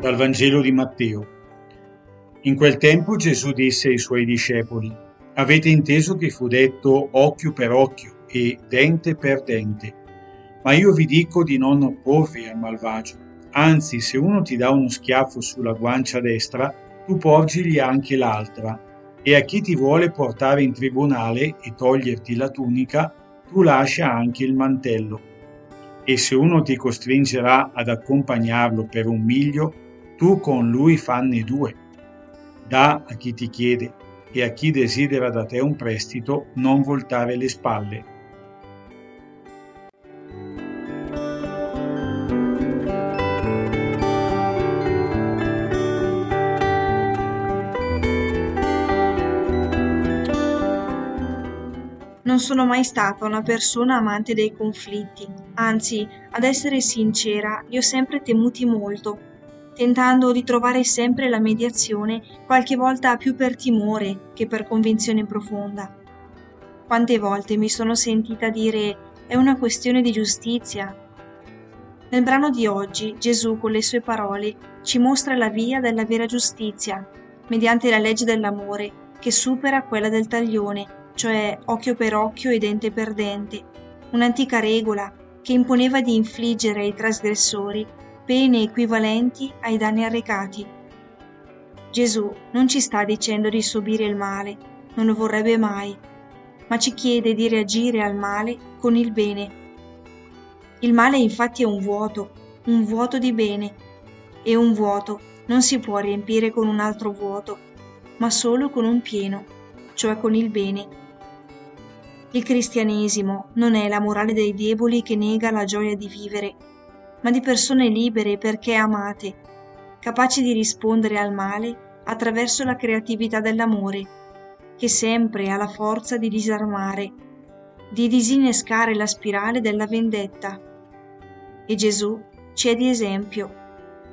Dal Vangelo di Matteo. In quel tempo Gesù disse ai suoi discepoli, Avete inteso che fu detto occhio per occhio e dente per dente, ma io vi dico di non opporvi al malvagio. Anzi, se uno ti dà uno schiaffo sulla guancia destra, tu porgigli anche l'altra, e a chi ti vuole portare in tribunale e toglierti la tunica, tu lascia anche il mantello. E se uno ti costringerà ad accompagnarlo per un miglio, tu con lui fanne due. Da a chi ti chiede e a chi desidera da te un prestito non voltare le spalle. Non sono mai stata una persona amante dei conflitti, anzi, ad essere sincera, li ho sempre temuti molto tentando di trovare sempre la mediazione, qualche volta più per timore che per convinzione profonda. Quante volte mi sono sentita dire è una questione di giustizia. Nel brano di oggi Gesù con le sue parole ci mostra la via della vera giustizia, mediante la legge dell'amore che supera quella del taglione, cioè occhio per occhio e dente per dente, un'antica regola che imponeva di infliggere ai trasgressori pene equivalenti ai danni arrecati. Gesù non ci sta dicendo di subire il male, non lo vorrebbe mai, ma ci chiede di reagire al male con il bene. Il male infatti è un vuoto, un vuoto di bene, e un vuoto non si può riempire con un altro vuoto, ma solo con un pieno, cioè con il bene. Il cristianesimo non è la morale dei deboli che nega la gioia di vivere, ma di persone libere perché amate, capaci di rispondere al male attraverso la creatività dell'amore, che sempre ha la forza di disarmare, di disinnescare la spirale della vendetta. E Gesù ci è di esempio,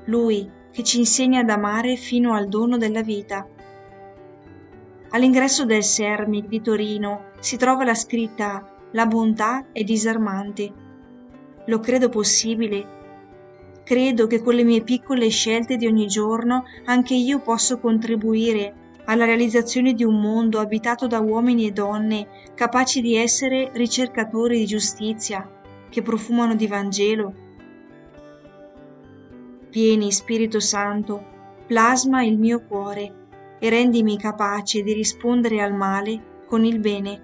lui che ci insegna ad amare fino al dono della vita. All'ingresso del Sermic di Torino si trova la scritta La bontà è disarmante. Lo credo possibile Credo che con le mie piccole scelte di ogni giorno anche io posso contribuire alla realizzazione di un mondo abitato da uomini e donne capaci di essere ricercatori di giustizia, che profumano di Vangelo. Vieni, Spirito Santo, plasma il mio cuore e rendimi capace di rispondere al male con il bene